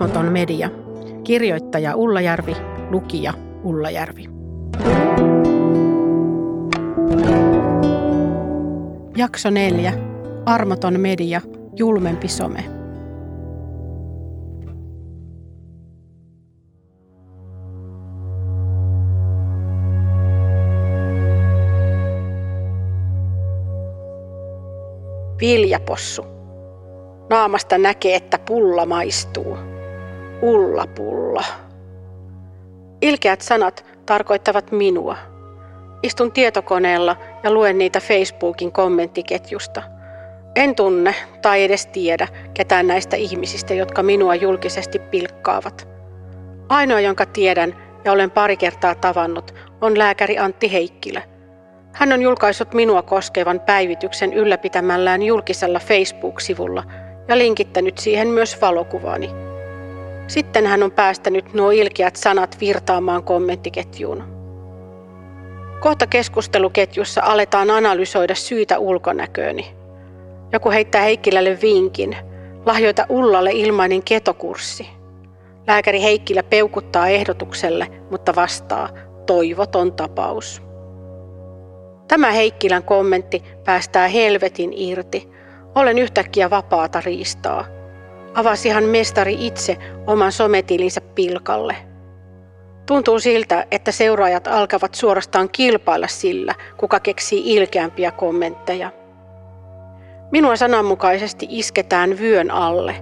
Armoton media. Kirjoittaja Ullajärvi, lukija Ullajärvi. Jakso 4. Armoton media, julmempi some. Viljapossu. Naamasta näkee, että pulla maistuu. Ulla pulla. Ilkeät sanat tarkoittavat minua. Istun tietokoneella ja luen niitä Facebookin kommenttiketjusta. En tunne tai edes tiedä ketään näistä ihmisistä, jotka minua julkisesti pilkkaavat. Ainoa, jonka tiedän ja olen pari kertaa tavannut, on lääkäri Antti Heikkilä. Hän on julkaissut minua koskevan päivityksen ylläpitämällään julkisella Facebook-sivulla ja linkittänyt siihen myös valokuvaani. Sitten hän on päästänyt nuo ilkeät sanat virtaamaan kommenttiketjuun. Kohta keskusteluketjussa aletaan analysoida syitä ulkonäkööni. Joku heittää Heikkilälle vinkin. Lahjoita Ullalle ilmainen ketokurssi. Lääkäri Heikkilä peukuttaa ehdotukselle, mutta vastaa toivoton tapaus. Tämä Heikkilän kommentti päästää helvetin irti. Olen yhtäkkiä vapaata riistaa. Avasihan mestari itse oman sometilinsä pilkalle. Tuntuu siltä, että seuraajat alkavat suorastaan kilpailla sillä, kuka keksii ilkeämpiä kommentteja. Minua sananmukaisesti isketään vyön alle.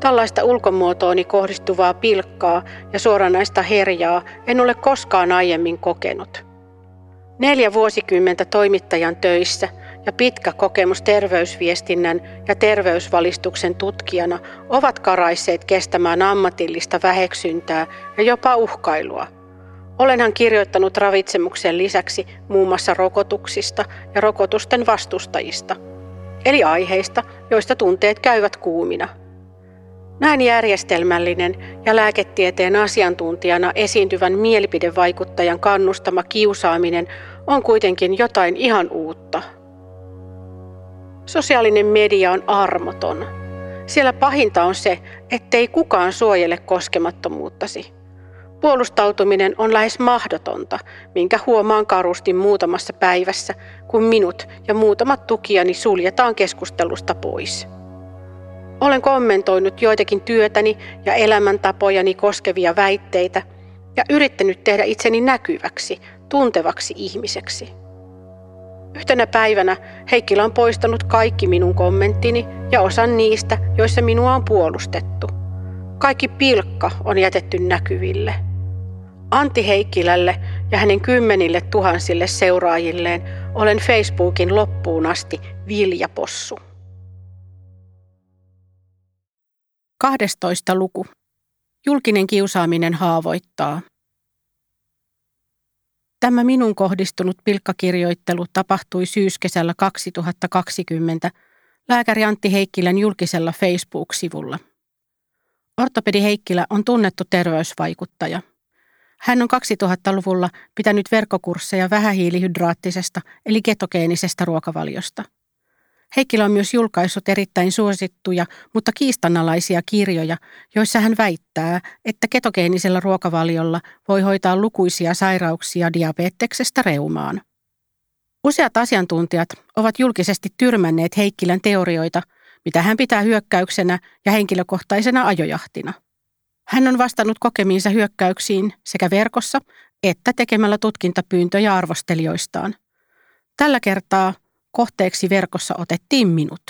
Tällaista ulkomuotooni kohdistuvaa pilkkaa ja suoranaista herjaa en ole koskaan aiemmin kokenut. Neljä vuosikymmentä toimittajan töissä ja pitkä kokemus terveysviestinnän ja terveysvalistuksen tutkijana ovat karaisseet kestämään ammatillista väheksyntää ja jopa uhkailua. Olenhan kirjoittanut ravitsemuksen lisäksi muun muassa rokotuksista ja rokotusten vastustajista, eli aiheista, joista tunteet käyvät kuumina – näin järjestelmällinen ja lääketieteen asiantuntijana esiintyvän mielipidevaikuttajan kannustama kiusaaminen on kuitenkin jotain ihan uutta. Sosiaalinen media on armoton. Siellä pahinta on se, ettei kukaan suojele koskemattomuuttasi. Puolustautuminen on lähes mahdotonta, minkä huomaan karusti muutamassa päivässä, kun minut ja muutamat tukijani suljetaan keskustelusta pois. Olen kommentoinut joitakin työtäni ja elämäntapojani koskevia väitteitä ja yrittänyt tehdä itseni näkyväksi, tuntevaksi ihmiseksi. Yhtenä päivänä Heikkilä on poistanut kaikki minun kommenttini ja osan niistä, joissa minua on puolustettu. Kaikki pilkka on jätetty näkyville. Antti Heikkilälle ja hänen kymmenille tuhansille seuraajilleen olen Facebookin loppuun asti viljapossu. 12. luku. Julkinen kiusaaminen haavoittaa. Tämä minun kohdistunut pilkkakirjoittelu tapahtui syyskesällä 2020 lääkäri Antti Heikkilän julkisella Facebook-sivulla. Ortopedi Heikkilä on tunnettu terveysvaikuttaja. Hän on 2000-luvulla pitänyt verkkokursseja vähähiilihydraattisesta eli ketogeenisestä ruokavaliosta – Heikkilä on myös julkaissut erittäin suosittuja, mutta kiistanalaisia kirjoja, joissa hän väittää, että ketogeenisellä ruokavaliolla voi hoitaa lukuisia sairauksia diabeteksestä reumaan. Useat asiantuntijat ovat julkisesti tyrmänneet Heikkilän teorioita, mitä hän pitää hyökkäyksenä ja henkilökohtaisena ajojahtina. Hän on vastannut kokemiinsa hyökkäyksiin sekä verkossa että tekemällä tutkintapyyntöjä arvostelijoistaan. Tällä kertaa Kohteeksi verkossa otettiin minut.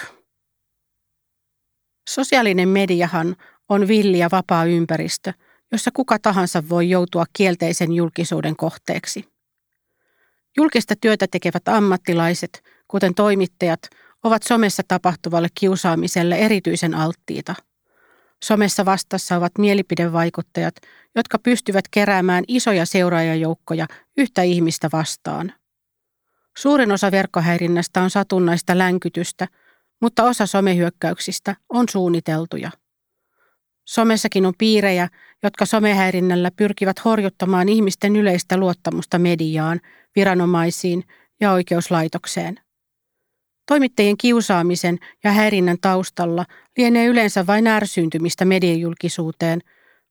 Sosiaalinen mediahan on villi ja vapaa ympäristö, jossa kuka tahansa voi joutua kielteisen julkisuuden kohteeksi. Julkista työtä tekevät ammattilaiset, kuten toimittajat, ovat somessa tapahtuvalle kiusaamiselle erityisen alttiita. Somessa vastassa ovat mielipidevaikuttajat, jotka pystyvät keräämään isoja seuraajajoukkoja yhtä ihmistä vastaan – Suurin osa verkkohäirinnästä on satunnaista länkytystä, mutta osa somehyökkäyksistä on suunniteltuja. Somessakin on piirejä, jotka somehäirinnällä pyrkivät horjuttamaan ihmisten yleistä luottamusta mediaan, viranomaisiin ja oikeuslaitokseen. Toimittajien kiusaamisen ja häirinnän taustalla lienee yleensä vain ärsyyntymistä mediajulkisuuteen,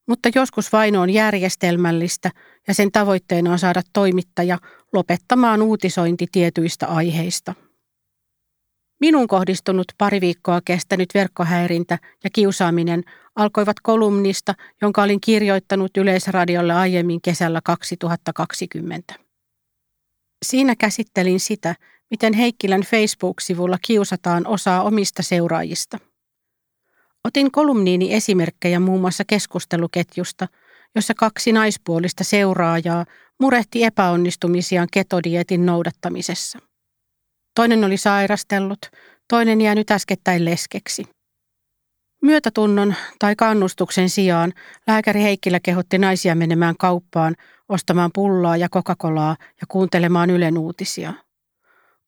mutta joskus vaino on järjestelmällistä ja sen tavoitteena on saada toimittaja lopettamaan uutisointi tietyistä aiheista. Minun kohdistunut pari viikkoa kestänyt verkkohäirintä ja kiusaaminen alkoivat kolumnista, jonka olin kirjoittanut Yleisradiolle aiemmin kesällä 2020. Siinä käsittelin sitä, miten Heikkilän Facebook-sivulla kiusataan osaa omista seuraajista. Otin kolumniini esimerkkejä muun muassa keskusteluketjusta, jossa kaksi naispuolista seuraajaa murehti epäonnistumisiaan ketodietin noudattamisessa. Toinen oli sairastellut, toinen jäänyt äskettäin leskeksi. Myötätunnon tai kannustuksen sijaan lääkäri Heikkilä kehotti naisia menemään kauppaan, ostamaan pullaa ja Coca-Colaa ja kuuntelemaan Ylen uutisia.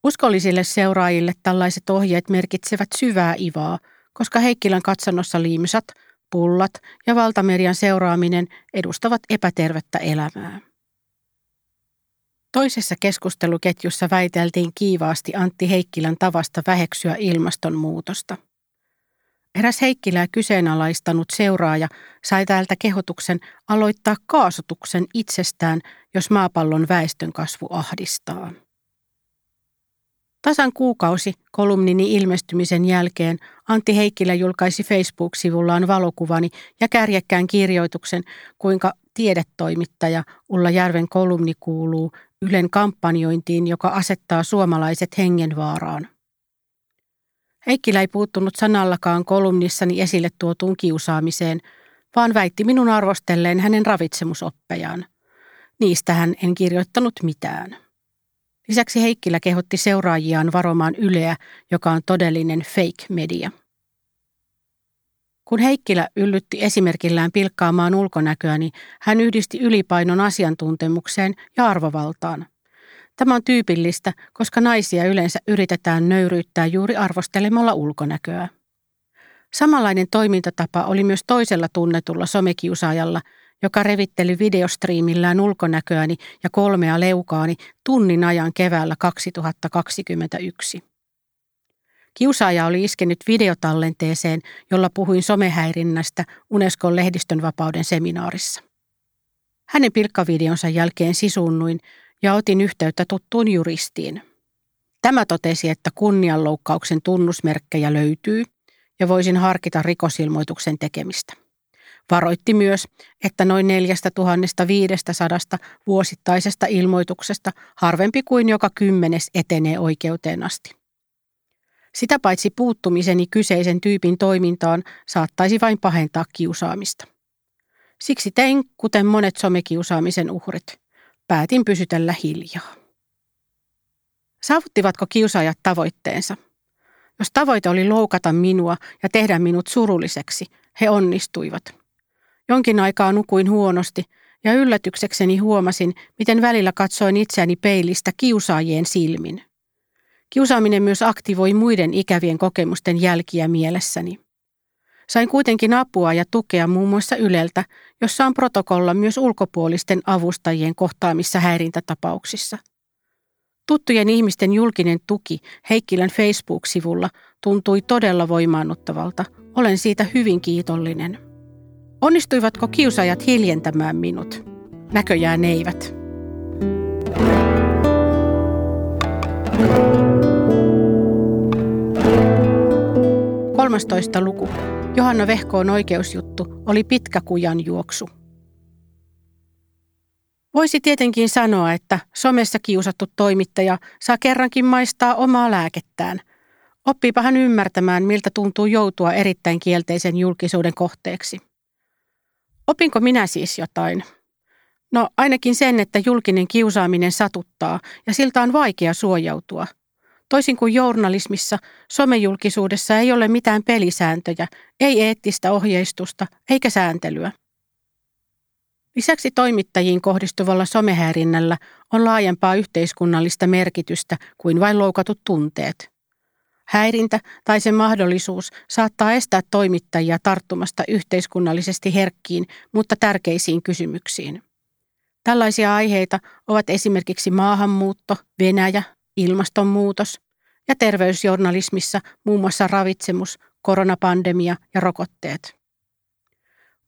Uskollisille seuraajille tällaiset ohjeet merkitsevät syvää ivaa, koska Heikkilän katsannossa liimsat, pullat ja valtamerian seuraaminen edustavat epätervettä elämää. Toisessa keskusteluketjussa väiteltiin kiivaasti Antti Heikkilän tavasta väheksyä ilmastonmuutosta. Eräs Heikkilää kyseenalaistanut seuraaja sai täältä kehotuksen aloittaa kaasutuksen itsestään, jos maapallon väestön kasvu ahdistaa. Tasan kuukausi kolumnini ilmestymisen jälkeen Antti Heikkilä julkaisi Facebook-sivullaan valokuvani ja kärjekkään kirjoituksen, kuinka tiedetoimittaja Ulla Järven kolumni kuuluu Ylen kampanjointiin, joka asettaa suomalaiset hengenvaaraan. Heikkilä ei puuttunut sanallakaan kolumnissani esille tuotuun kiusaamiseen, vaan väitti minun arvostelleen hänen ravitsemusoppejaan. Niistähän en kirjoittanut mitään. Lisäksi Heikkilä kehotti seuraajiaan varomaan Yleä, joka on todellinen fake media. Kun Heikkilä yllytti esimerkillään pilkkaamaan ulkonäköäni, hän yhdisti ylipainon asiantuntemukseen ja arvovaltaan. Tämä on tyypillistä, koska naisia yleensä yritetään nöyryyttää juuri arvostelemalla ulkonäköä. Samanlainen toimintatapa oli myös toisella tunnetulla somekiusaajalla, joka revitteli videostriimillään ulkonäköäni ja kolmea leukaani tunnin ajan keväällä 2021. Kiusaaja oli iskenyt videotallenteeseen, jolla puhuin somehäirinnästä Unescon lehdistönvapauden seminaarissa. Hänen pilkkavideonsa jälkeen sisunnuin ja otin yhteyttä tuttuun juristiin. Tämä totesi, että kunnianloukkauksen tunnusmerkkejä löytyy ja voisin harkita rikosilmoituksen tekemistä. Varoitti myös, että noin 4500 vuosittaisesta ilmoituksesta harvempi kuin joka kymmenes etenee oikeuteen asti. Sitä paitsi puuttumiseni kyseisen tyypin toimintaan saattaisi vain pahentaa kiusaamista. Siksi tein, kuten monet somekiusaamisen uhrit, päätin pysytellä hiljaa. Saavuttivatko kiusaajat tavoitteensa? Jos tavoite oli loukata minua ja tehdä minut surulliseksi, he onnistuivat. Jonkin aikaa nukuin huonosti ja yllätyksekseni huomasin, miten välillä katsoin itseäni peilistä kiusaajien silmin. Kiusaaminen myös aktivoi muiden ikävien kokemusten jälkiä mielessäni. Sain kuitenkin apua ja tukea muun muassa Yleltä, jossa on protokolla myös ulkopuolisten avustajien kohtaamissa häirintätapauksissa. Tuttujen ihmisten julkinen tuki Heikkilän Facebook-sivulla tuntui todella voimaannuttavalta. Olen siitä hyvin kiitollinen. Onnistuivatko kiusajat hiljentämään minut? Näköjään eivät. 13. luku. Johanna Vehkoon oikeusjuttu oli pitkä kujan juoksu. Voisi tietenkin sanoa, että somessa kiusattu toimittaja saa kerrankin maistaa omaa lääkettään. Oppiipa hän ymmärtämään, miltä tuntuu joutua erittäin kielteisen julkisuuden kohteeksi. Opinko minä siis jotain? No ainakin sen, että julkinen kiusaaminen satuttaa ja siltä on vaikea suojautua – Toisin kuin journalismissa, somejulkisuudessa ei ole mitään pelisääntöjä, ei eettistä ohjeistusta eikä sääntelyä. Lisäksi toimittajiin kohdistuvalla somehäirinnällä on laajempaa yhteiskunnallista merkitystä kuin vain loukatut tunteet. Häirintä tai sen mahdollisuus saattaa estää toimittajia tarttumasta yhteiskunnallisesti herkkiin, mutta tärkeisiin kysymyksiin. Tällaisia aiheita ovat esimerkiksi maahanmuutto, Venäjä, ilmastonmuutos, ja terveysjournalismissa muun muassa ravitsemus, koronapandemia ja rokotteet.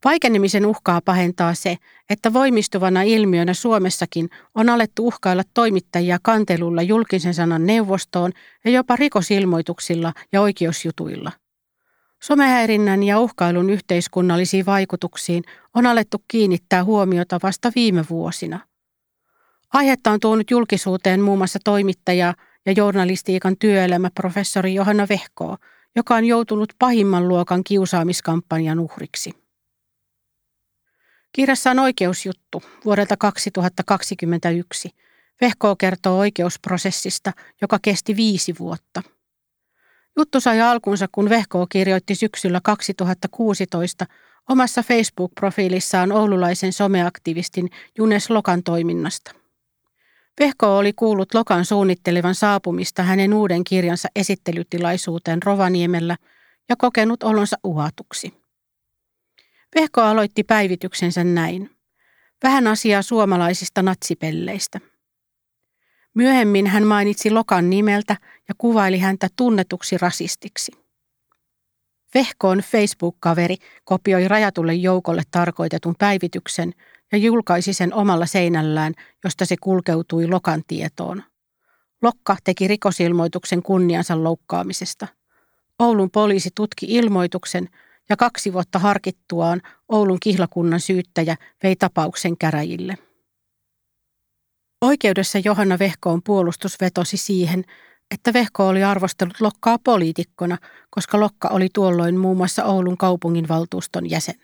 Vaikenemisen uhkaa pahentaa se, että voimistuvana ilmiönä Suomessakin on alettu uhkailla toimittajia kantelulla julkisen sanan neuvostoon ja jopa rikosilmoituksilla ja oikeusjutuilla. Somehäirinnän ja uhkailun yhteiskunnallisiin vaikutuksiin on alettu kiinnittää huomiota vasta viime vuosina. Aihetta on tuonut julkisuuteen muun muassa toimittaja ja journalistiikan työelämäprofessori Johanna Vehkoo, joka on joutunut pahimman luokan kiusaamiskampanjan uhriksi. Kirjassa on oikeusjuttu vuodelta 2021. Vehkoo kertoo oikeusprosessista, joka kesti viisi vuotta. Juttu sai alkunsa, kun Vehkoo kirjoitti syksyllä 2016 omassa Facebook-profiilissaan oululaisen someaktivistin Junes Lokan toiminnasta. Vehko oli kuullut Lokan suunnittelevan saapumista hänen uuden kirjansa esittelytilaisuuteen Rovaniemellä ja kokenut olonsa uhatuksi. Vehko aloitti päivityksensä näin. Vähän asiaa suomalaisista natsipelleistä. Myöhemmin hän mainitsi Lokan nimeltä ja kuvaili häntä tunnetuksi rasistiksi. Vehkoon Facebook-kaveri kopioi rajatulle joukolle tarkoitetun päivityksen ja julkaisi sen omalla seinällään, josta se kulkeutui Lokan tietoon. Lokka teki rikosilmoituksen kunniansa loukkaamisesta. Oulun poliisi tutki ilmoituksen ja kaksi vuotta harkittuaan Oulun kihlakunnan syyttäjä vei tapauksen käräjille. Oikeudessa Johanna Vehkoon puolustus vetosi siihen, että Vehko oli arvostellut Lokkaa poliitikkona, koska Lokka oli tuolloin muun muassa Oulun kaupunginvaltuuston jäsen.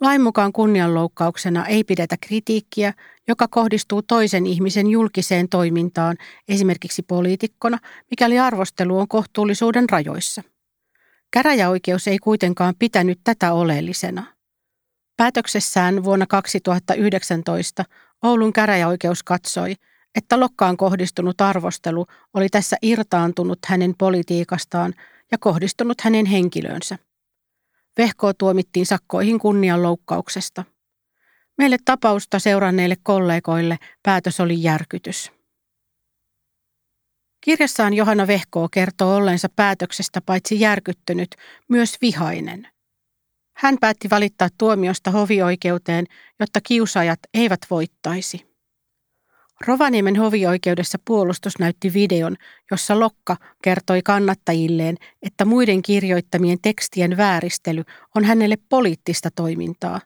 Lain mukaan kunnianloukkauksena ei pidetä kritiikkiä, joka kohdistuu toisen ihmisen julkiseen toimintaan, esimerkiksi poliitikkona, mikäli arvostelu on kohtuullisuuden rajoissa – Käräjäoikeus ei kuitenkaan pitänyt tätä oleellisena. Päätöksessään vuonna 2019 Oulun käräjäoikeus katsoi, että Lokkaan kohdistunut arvostelu oli tässä irtaantunut hänen politiikastaan ja kohdistunut hänen henkilöönsä. Vehko tuomittiin sakkoihin kunnianloukkauksesta. Meille tapausta seuranneille kollegoille päätös oli järkytys. Kirjassaan Johanna Vehkoo kertoo olleensa päätöksestä paitsi järkyttynyt, myös vihainen. Hän päätti valittaa tuomiosta hovioikeuteen, jotta kiusaajat eivät voittaisi. Rovaniemen hovioikeudessa puolustus näytti videon, jossa Lokka kertoi kannattajilleen, että muiden kirjoittamien tekstien vääristely on hänelle poliittista toimintaa.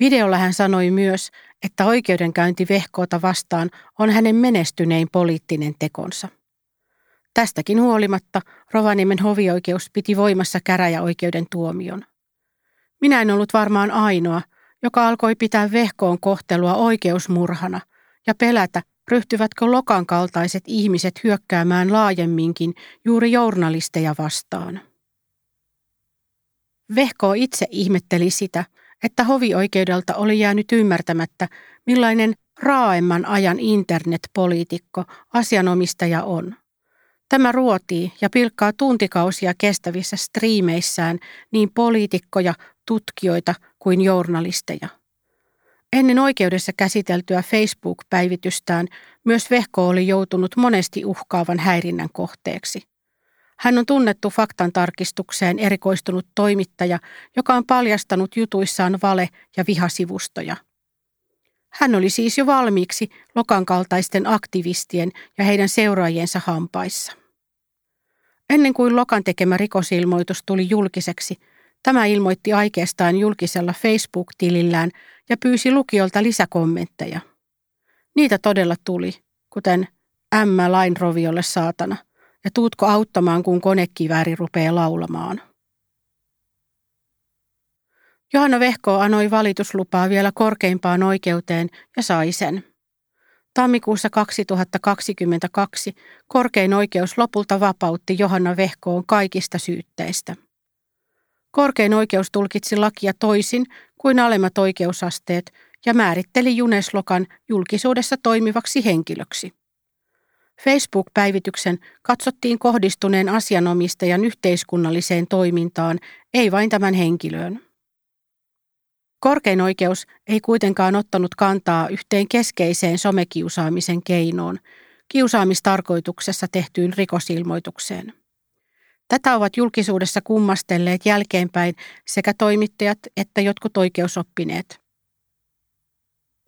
Videolla hän sanoi myös, että oikeudenkäynti Vehkoota vastaan on hänen menestynein poliittinen tekonsa. Tästäkin huolimatta Rovaniemen hovioikeus piti voimassa käräjäoikeuden tuomion. Minä en ollut varmaan ainoa, joka alkoi pitää vehkoon kohtelua oikeusmurhana ja pelätä, ryhtyvätkö Lokan kaltaiset ihmiset hyökkäämään laajemminkin juuri journalisteja vastaan. Vehko itse ihmetteli sitä, että hovioikeudelta oli jäänyt ymmärtämättä, millainen raaemman ajan internetpoliitikko asianomistaja on. Tämä ruotii ja pilkkaa tuntikausia kestävissä striimeissään niin poliitikkoja, tutkijoita kuin journalisteja. Ennen oikeudessa käsiteltyä Facebook-päivitystään myös Vehko oli joutunut monesti uhkaavan häirinnän kohteeksi. Hän on tunnettu faktantarkistukseen erikoistunut toimittaja, joka on paljastanut jutuissaan vale- ja vihasivustoja – hän oli siis jo valmiiksi Lokan kaltaisten aktivistien ja heidän seuraajiensa hampaissa. Ennen kuin Lokan tekemä rikosilmoitus tuli julkiseksi, tämä ilmoitti aikeestaan julkisella Facebook-tilillään ja pyysi lukiolta lisäkommentteja. Niitä todella tuli, kuten ämmä lainroviolle saatana ja tuutko auttamaan, kun konekivääri rupeaa laulamaan. Johanna Vehko anoi valituslupaa vielä korkeimpaan oikeuteen ja sai sen. Tammikuussa 2022 korkein oikeus lopulta vapautti Johanna Vehkoon kaikista syytteistä. Korkein oikeus tulkitsi lakia toisin kuin alemmat oikeusasteet ja määritteli Juneslokan julkisuudessa toimivaksi henkilöksi. Facebook-päivityksen katsottiin kohdistuneen asianomistajan yhteiskunnalliseen toimintaan, ei vain tämän henkilöön. Korkein oikeus ei kuitenkaan ottanut kantaa yhteen keskeiseen somekiusaamisen keinoon, kiusaamistarkoituksessa tehtyyn rikosilmoitukseen. Tätä ovat julkisuudessa kummastelleet jälkeenpäin sekä toimittajat että jotkut oikeusoppineet.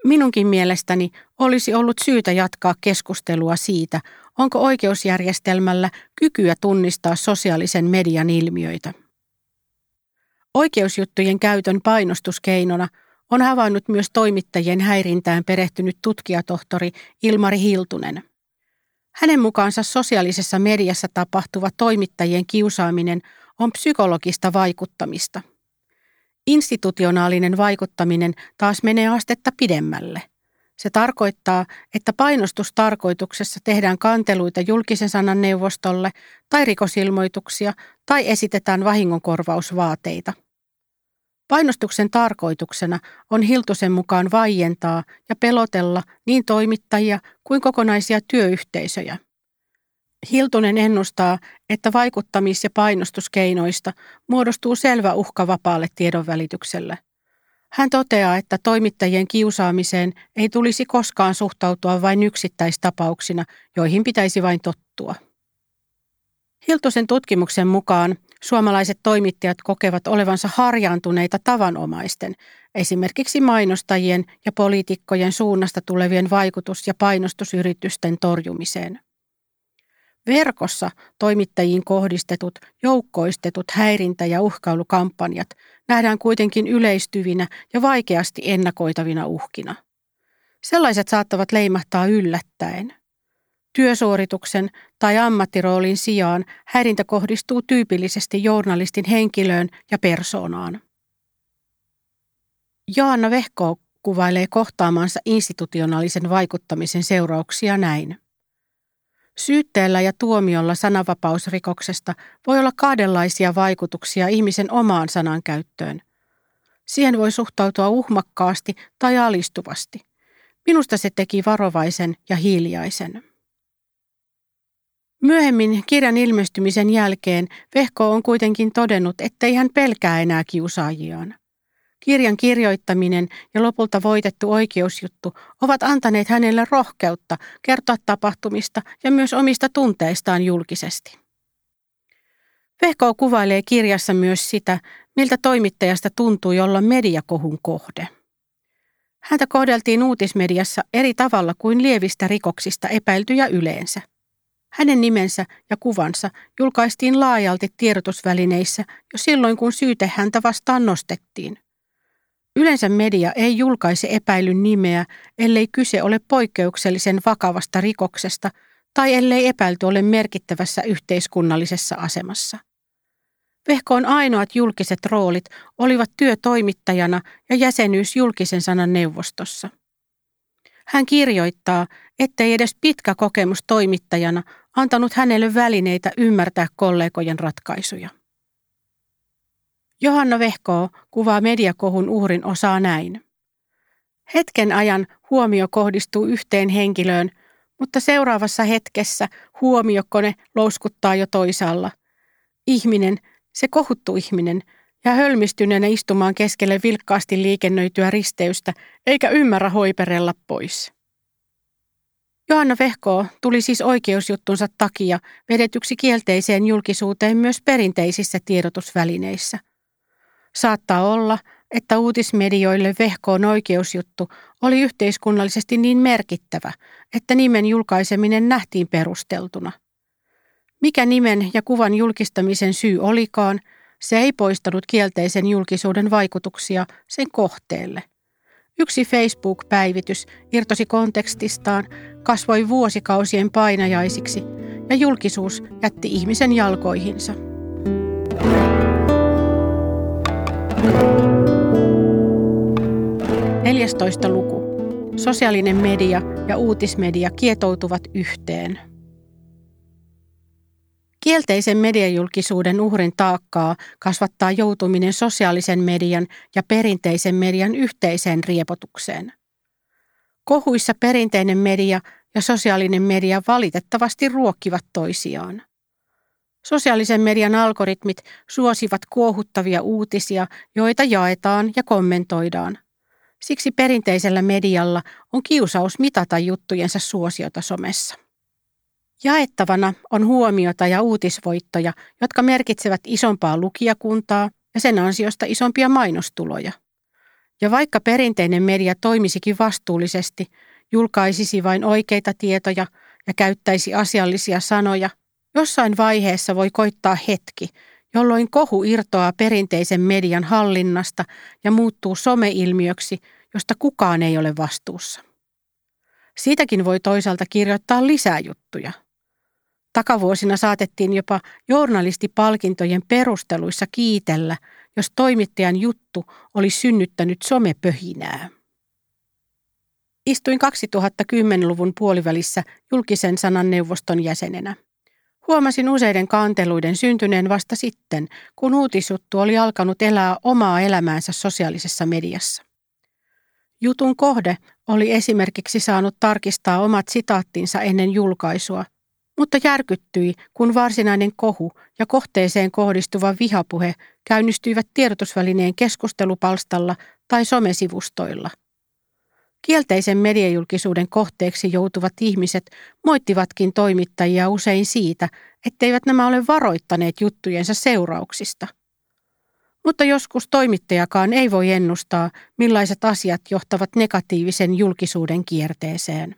Minunkin mielestäni olisi ollut syytä jatkaa keskustelua siitä, onko oikeusjärjestelmällä kykyä tunnistaa sosiaalisen median ilmiöitä. Oikeusjuttujen käytön painostuskeinona on havainnut myös toimittajien häirintään perehtynyt tutkijatohtori Ilmari Hiltunen. Hänen mukaansa sosiaalisessa mediassa tapahtuva toimittajien kiusaaminen on psykologista vaikuttamista. Institutionaalinen vaikuttaminen taas menee astetta pidemmälle. Se tarkoittaa, että painostustarkoituksessa tehdään kanteluita julkisen sanan neuvostolle tai rikosilmoituksia tai esitetään vahingonkorvausvaateita. Painostuksen tarkoituksena on Hiltusen mukaan vaientaa ja pelotella niin toimittajia kuin kokonaisia työyhteisöjä. Hiltunen ennustaa, että vaikuttamis- ja painostuskeinoista muodostuu selvä uhka vapaalle tiedonvälitykselle. Hän toteaa, että toimittajien kiusaamiseen ei tulisi koskaan suhtautua vain yksittäistapauksina, joihin pitäisi vain tottua. Hiltusen tutkimuksen mukaan suomalaiset toimittajat kokevat olevansa harjaantuneita tavanomaisten, esimerkiksi mainostajien ja poliitikkojen suunnasta tulevien vaikutus- ja painostusyritysten torjumiseen. Verkossa toimittajiin kohdistetut, joukkoistetut häirintä- ja uhkailukampanjat nähdään kuitenkin yleistyvinä ja vaikeasti ennakoitavina uhkina. Sellaiset saattavat leimahtaa yllättäen – Työsuorituksen tai ammattiroolin sijaan häirintä kohdistuu tyypillisesti journalistin henkilöön ja persoonaan. Jaana Vehko kuvailee kohtaamansa institutionaalisen vaikuttamisen seurauksia näin. Syytteellä ja tuomiolla sananvapausrikoksesta voi olla kahdenlaisia vaikutuksia ihmisen omaan sanankäyttöön. Siihen voi suhtautua uhmakkaasti tai alistuvasti. Minusta se teki varovaisen ja hiljaisen. Myöhemmin kirjan ilmestymisen jälkeen Vehko on kuitenkin todennut, ettei hän pelkää enää kiusaajiaan. Kirjan kirjoittaminen ja lopulta voitettu oikeusjuttu ovat antaneet hänelle rohkeutta kertoa tapahtumista ja myös omista tunteistaan julkisesti. Vehko kuvailee kirjassa myös sitä, miltä toimittajasta tuntui olla mediakohun kohde. Häntä kohdeltiin uutismediassa eri tavalla kuin lievistä rikoksista epäiltyjä yleensä. Hänen nimensä ja kuvansa julkaistiin laajalti tiedotusvälineissä jo silloin, kun syyte häntä vastaan nostettiin. Yleensä media ei julkaise epäilyn nimeä, ellei kyse ole poikkeuksellisen vakavasta rikoksesta tai ellei epäilty ole merkittävässä yhteiskunnallisessa asemassa. Vehkoon ainoat julkiset roolit olivat työtoimittajana ja jäsenyys julkisen sanan neuvostossa. Hän kirjoittaa, ettei edes pitkä kokemus toimittajana antanut hänelle välineitä ymmärtää kollegojen ratkaisuja. Johanna Vehkoo kuvaa mediakohun uhrin osaa näin. Hetken ajan huomio kohdistuu yhteen henkilöön, mutta seuraavassa hetkessä huomiokone louskuttaa jo toisaalla. Ihminen, se kohuttu ihminen, ja hölmistyneenä istumaan keskelle vilkkaasti liikennöityä risteystä, eikä ymmärrä hoiperella pois. Johanna Vehko tuli siis oikeusjuttunsa takia vedetyksi kielteiseen julkisuuteen myös perinteisissä tiedotusvälineissä. Saattaa olla, että uutismedioille Vehkoon oikeusjuttu oli yhteiskunnallisesti niin merkittävä, että nimen julkaiseminen nähtiin perusteltuna. Mikä nimen ja kuvan julkistamisen syy olikaan, se ei poistanut kielteisen julkisuuden vaikutuksia sen kohteelle. Yksi Facebook-päivitys irtosi kontekstistaan, kasvoi vuosikausien painajaisiksi ja julkisuus jätti ihmisen jalkoihinsa. Neljästoista luku. Sosiaalinen media ja uutismedia kietoutuvat yhteen. Kielteisen mediajulkisuuden uhrin taakkaa kasvattaa joutuminen sosiaalisen median ja perinteisen median yhteiseen riepotukseen. Kohuissa perinteinen media ja sosiaalinen media valitettavasti ruokkivat toisiaan. Sosiaalisen median algoritmit suosivat kuohuttavia uutisia, joita jaetaan ja kommentoidaan. Siksi perinteisellä medialla on kiusaus mitata juttujensa suosiota somessa. Jaettavana on huomiota ja uutisvoittoja, jotka merkitsevät isompaa lukijakuntaa ja sen ansiosta isompia mainostuloja. Ja vaikka perinteinen media toimisikin vastuullisesti, julkaisisi vain oikeita tietoja ja käyttäisi asiallisia sanoja, jossain vaiheessa voi koittaa hetki, jolloin kohu irtoaa perinteisen median hallinnasta ja muuttuu someilmiöksi, josta kukaan ei ole vastuussa. Siitäkin voi toisaalta kirjoittaa lisää juttuja. Takavuosina saatettiin jopa journalistipalkintojen perusteluissa kiitellä, jos toimittajan juttu oli synnyttänyt somepöhinää. Istuin 2010-luvun puolivälissä julkisen sanan neuvoston jäsenenä. Huomasin useiden kanteluiden syntyneen vasta sitten, kun uutisjuttu oli alkanut elää omaa elämäänsä sosiaalisessa mediassa. Jutun kohde oli esimerkiksi saanut tarkistaa omat sitaattinsa ennen julkaisua, mutta järkyttyi, kun varsinainen kohu ja kohteeseen kohdistuva vihapuhe käynnistyivät tiedotusvälineen keskustelupalstalla tai somesivustoilla – Kielteisen mediajulkisuuden kohteeksi joutuvat ihmiset moittivatkin toimittajia usein siitä, etteivät nämä ole varoittaneet juttujensa seurauksista. Mutta joskus toimittajakaan ei voi ennustaa, millaiset asiat johtavat negatiivisen julkisuuden kierteeseen.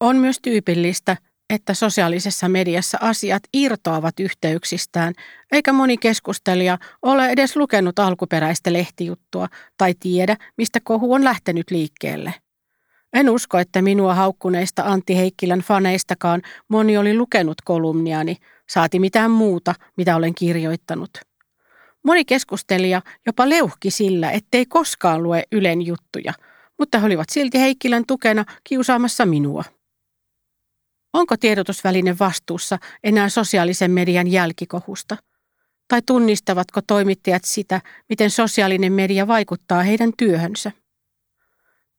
On myös tyypillistä, että sosiaalisessa mediassa asiat irtoavat yhteyksistään, eikä moni keskustelija ole edes lukenut alkuperäistä lehtijuttua tai tiedä, mistä kohu on lähtenyt liikkeelle. En usko, että minua haukkuneista Antti Heikkilän faneistakaan moni oli lukenut kolumniani, saati mitään muuta, mitä olen kirjoittanut. Moni keskustelija jopa leuhki sillä, ettei koskaan lue Ylen juttuja, mutta he olivat silti Heikkilän tukena kiusaamassa minua. Onko tiedotusväline vastuussa enää sosiaalisen median jälkikohusta? Tai tunnistavatko toimittajat sitä, miten sosiaalinen media vaikuttaa heidän työhönsä?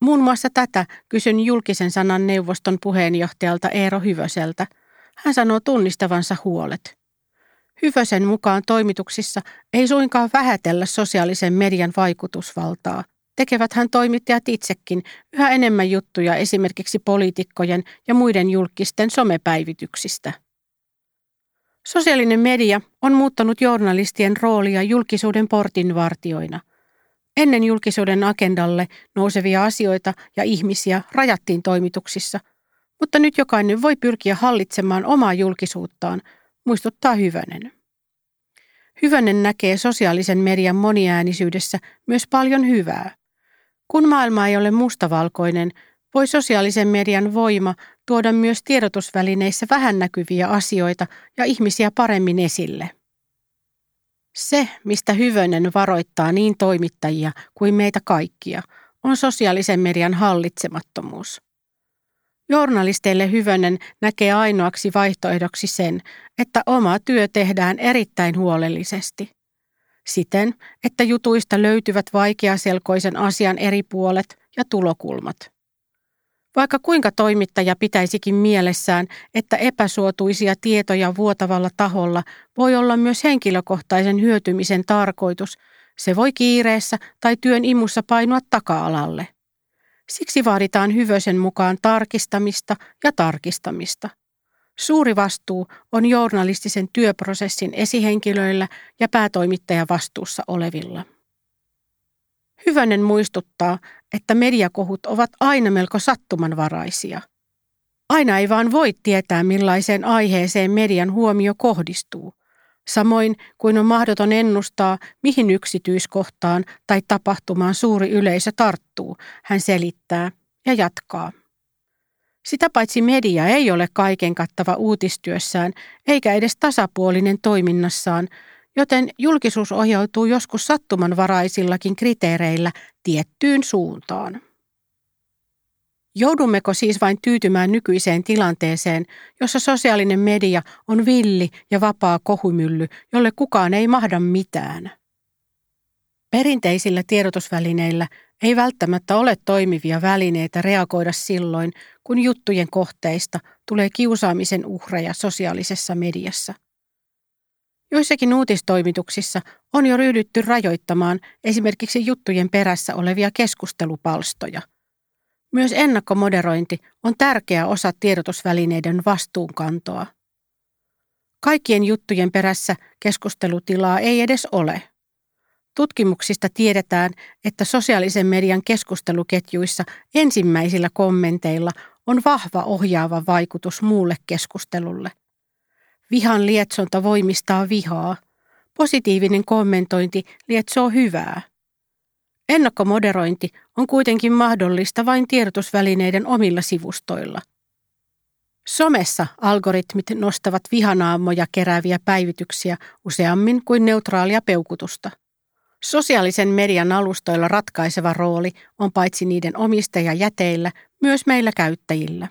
Muun muassa tätä kysyn julkisen sanan neuvoston puheenjohtajalta Eero Hyvöseltä. Hän sanoo tunnistavansa huolet. Hyvösen mukaan toimituksissa ei suinkaan vähätellä sosiaalisen median vaikutusvaltaa – tekevät hän toimittajat itsekin yhä enemmän juttuja esimerkiksi poliitikkojen ja muiden julkisten somepäivityksistä. Sosiaalinen media on muuttanut journalistien roolia julkisuuden portinvartioina. Ennen julkisuuden agendalle nousevia asioita ja ihmisiä rajattiin toimituksissa, mutta nyt jokainen voi pyrkiä hallitsemaan omaa julkisuuttaan, muistuttaa Hyvönen. Hyvönen näkee sosiaalisen median moniäänisyydessä myös paljon hyvää. Kun maailma ei ole mustavalkoinen, voi sosiaalisen median voima tuoda myös tiedotusvälineissä vähän näkyviä asioita ja ihmisiä paremmin esille. Se, mistä Hyvönen varoittaa niin toimittajia kuin meitä kaikkia, on sosiaalisen median hallitsemattomuus. Journalisteille Hyvönen näkee ainoaksi vaihtoehdoksi sen, että oma työ tehdään erittäin huolellisesti siten, että jutuista löytyvät vaikeaselkoisen asian eri puolet ja tulokulmat. Vaikka kuinka toimittaja pitäisikin mielessään, että epäsuotuisia tietoja vuotavalla taholla voi olla myös henkilökohtaisen hyötymisen tarkoitus, se voi kiireessä tai työn imussa painua taka-alalle. Siksi vaaditaan hyvösen mukaan tarkistamista ja tarkistamista. Suuri vastuu on journalistisen työprosessin esihenkilöillä ja päätoimittajavastuussa olevilla. Hyvänen muistuttaa, että mediakohut ovat aina melko sattumanvaraisia. Aina ei vaan voi tietää, millaiseen aiheeseen median huomio kohdistuu. Samoin kuin on mahdoton ennustaa, mihin yksityiskohtaan tai tapahtumaan suuri yleisö tarttuu, hän selittää ja jatkaa. Sitä paitsi media ei ole kaiken kattava uutistyössään eikä edes tasapuolinen toiminnassaan, joten julkisuus ohjautuu joskus sattumanvaraisillakin kriteereillä tiettyyn suuntaan. Joudummeko siis vain tyytymään nykyiseen tilanteeseen, jossa sosiaalinen media on villi ja vapaa kohumylly, jolle kukaan ei mahda mitään? Perinteisillä tiedotusvälineillä ei välttämättä ole toimivia välineitä reagoida silloin, kun juttujen kohteista tulee kiusaamisen uhreja sosiaalisessa mediassa. Joissakin uutistoimituksissa on jo ryhdytty rajoittamaan esimerkiksi juttujen perässä olevia keskustelupalstoja. Myös ennakkomoderointi on tärkeä osa tiedotusvälineiden vastuunkantoa. Kaikkien juttujen perässä keskustelutilaa ei edes ole. Tutkimuksista tiedetään, että sosiaalisen median keskusteluketjuissa ensimmäisillä kommenteilla on vahva ohjaava vaikutus muulle keskustelulle. Vihan lietsonta voimistaa vihaa. Positiivinen kommentointi lietsoo hyvää. Ennakkomoderointi on kuitenkin mahdollista vain tiedotusvälineiden omilla sivustoilla. Somessa algoritmit nostavat vihanaamoja kerääviä päivityksiä useammin kuin neutraalia peukutusta. Sosiaalisen median alustoilla ratkaiseva rooli on paitsi niiden omistajajäteillä, myös meillä käyttäjillä.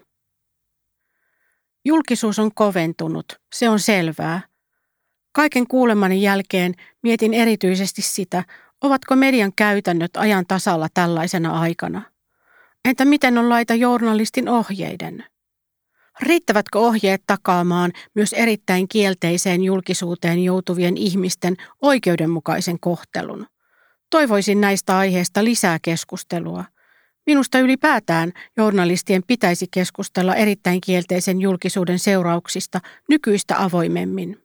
Julkisuus on koventunut, se on selvää. Kaiken kuulemani jälkeen mietin erityisesti sitä, ovatko median käytännöt ajan tasalla tällaisena aikana. Entä miten on laita journalistin ohjeiden? Riittävätkö ohjeet takaamaan myös erittäin kielteiseen julkisuuteen joutuvien ihmisten oikeudenmukaisen kohtelun? Toivoisin näistä aiheista lisää keskustelua. Minusta ylipäätään journalistien pitäisi keskustella erittäin kielteisen julkisuuden seurauksista nykyistä avoimemmin.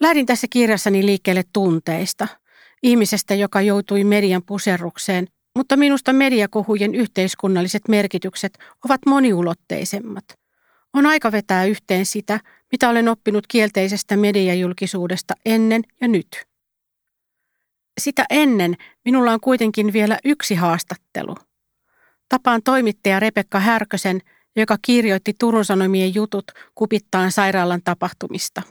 Lähdin tässä kirjassani liikkeelle tunteista, ihmisestä, joka joutui median puserrukseen mutta minusta mediakohujen yhteiskunnalliset merkitykset ovat moniulotteisemmat. On aika vetää yhteen sitä, mitä olen oppinut kielteisestä mediajulkisuudesta ennen ja nyt. Sitä ennen minulla on kuitenkin vielä yksi haastattelu. Tapaan toimittaja Rebekka Härkösen, joka kirjoitti Turun Sanomien jutut kupittaan sairaalan tapahtumista.